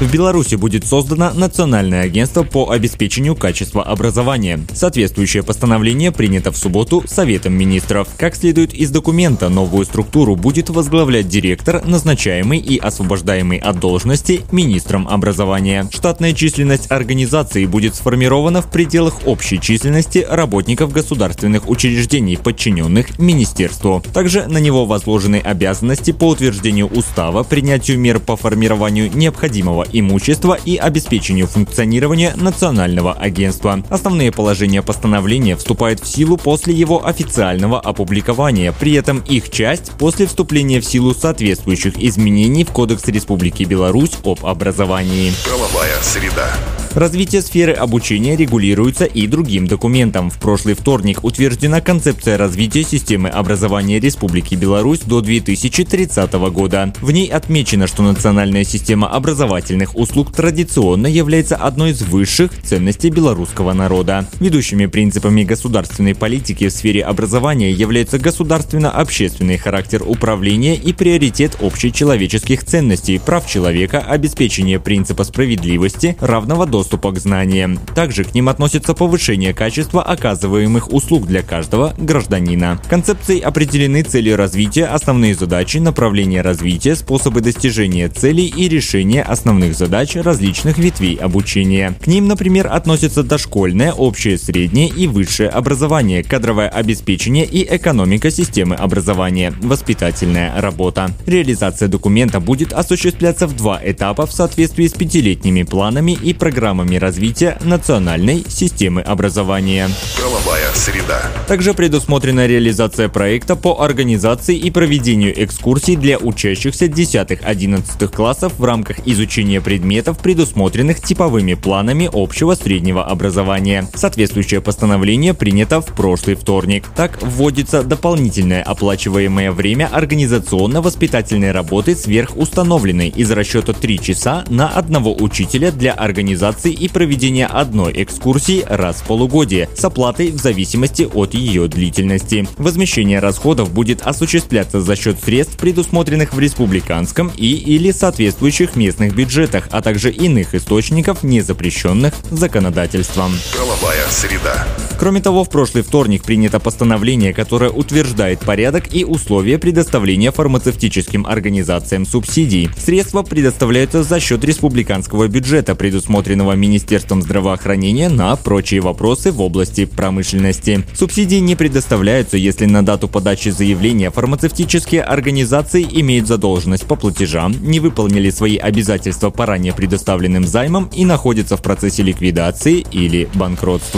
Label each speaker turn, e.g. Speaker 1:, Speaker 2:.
Speaker 1: В Беларуси будет создано Национальное агентство по обеспечению качества образования. Соответствующее постановление принято в субботу Советом министров. Как следует из документа, новую структуру будет возглавлять директор, назначаемый и освобождаемый от должности министром образования. Штатная численность организации будет сформирована в пределах общей численности работников государственных учреждений, подчиненных министерству. Также на него возложены обязанности по утверждению устава, принятию мер по формированию необходимого имущества и обеспечению функционирования Национального агентства. Основные положения постановления вступают в силу после его официального опубликования, при этом их часть после вступления в силу соответствующих изменений в Кодекс Республики Беларусь об образовании.
Speaker 2: Правовая среда.
Speaker 1: Развитие сферы обучения регулируется и другим документом. В прошлый вторник утверждена концепция развития системы образования Республики Беларусь до 2030 года. В ней отмечено, что национальная система образовательных услуг традиционно является одной из высших ценностей белорусского народа. Ведущими принципами государственной политики в сфере образования являются государственно-общественный характер управления и приоритет общечеловеческих ценностей, прав человека, обеспечение принципа справедливости, равного доступа доступа к знаниям. Также к ним относится повышение качества оказываемых услуг для каждого гражданина. Концепцией определены цели развития, основные задачи, направления развития, способы достижения целей и решения основных задач различных ветвей обучения. К ним, например, относятся дошкольное, общее, среднее и высшее образование, кадровое обеспечение и экономика системы образования, воспитательная работа. Реализация документа будет осуществляться в два этапа в соответствии с пятилетними планами и программами программами развития национальной системы образования.
Speaker 2: Среда.
Speaker 1: Также предусмотрена реализация проекта по организации и проведению экскурсий для учащихся 10-11 классов в рамках изучения предметов, предусмотренных типовыми планами общего среднего образования. Соответствующее постановление принято в прошлый вторник. Так вводится дополнительное оплачиваемое время организационно-воспитательной работы сверхустановленной из расчета 3 часа на одного учителя для организации и проведения одной экскурсии раз в полугодие с оплатой в зависимости от ее длительности. Возмещение расходов будет осуществляться за счет средств, предусмотренных в республиканском и или соответствующих местных бюджетах, а также иных источников, не запрещенных законодательством.
Speaker 2: Правовая среда.
Speaker 1: Кроме того, в прошлый вторник принято постановление, которое утверждает порядок и условия предоставления фармацевтическим организациям субсидий. Средства предоставляются за счет республиканского бюджета, предусмотренного Министерством здравоохранения на прочие вопросы в области промышленности. Субсидии не предоставляются, если на дату подачи заявления фармацевтические организации имеют задолженность по платежам, не выполнили свои обязательства по ранее предоставленным займам и находятся в процессе ликвидации или банкротства.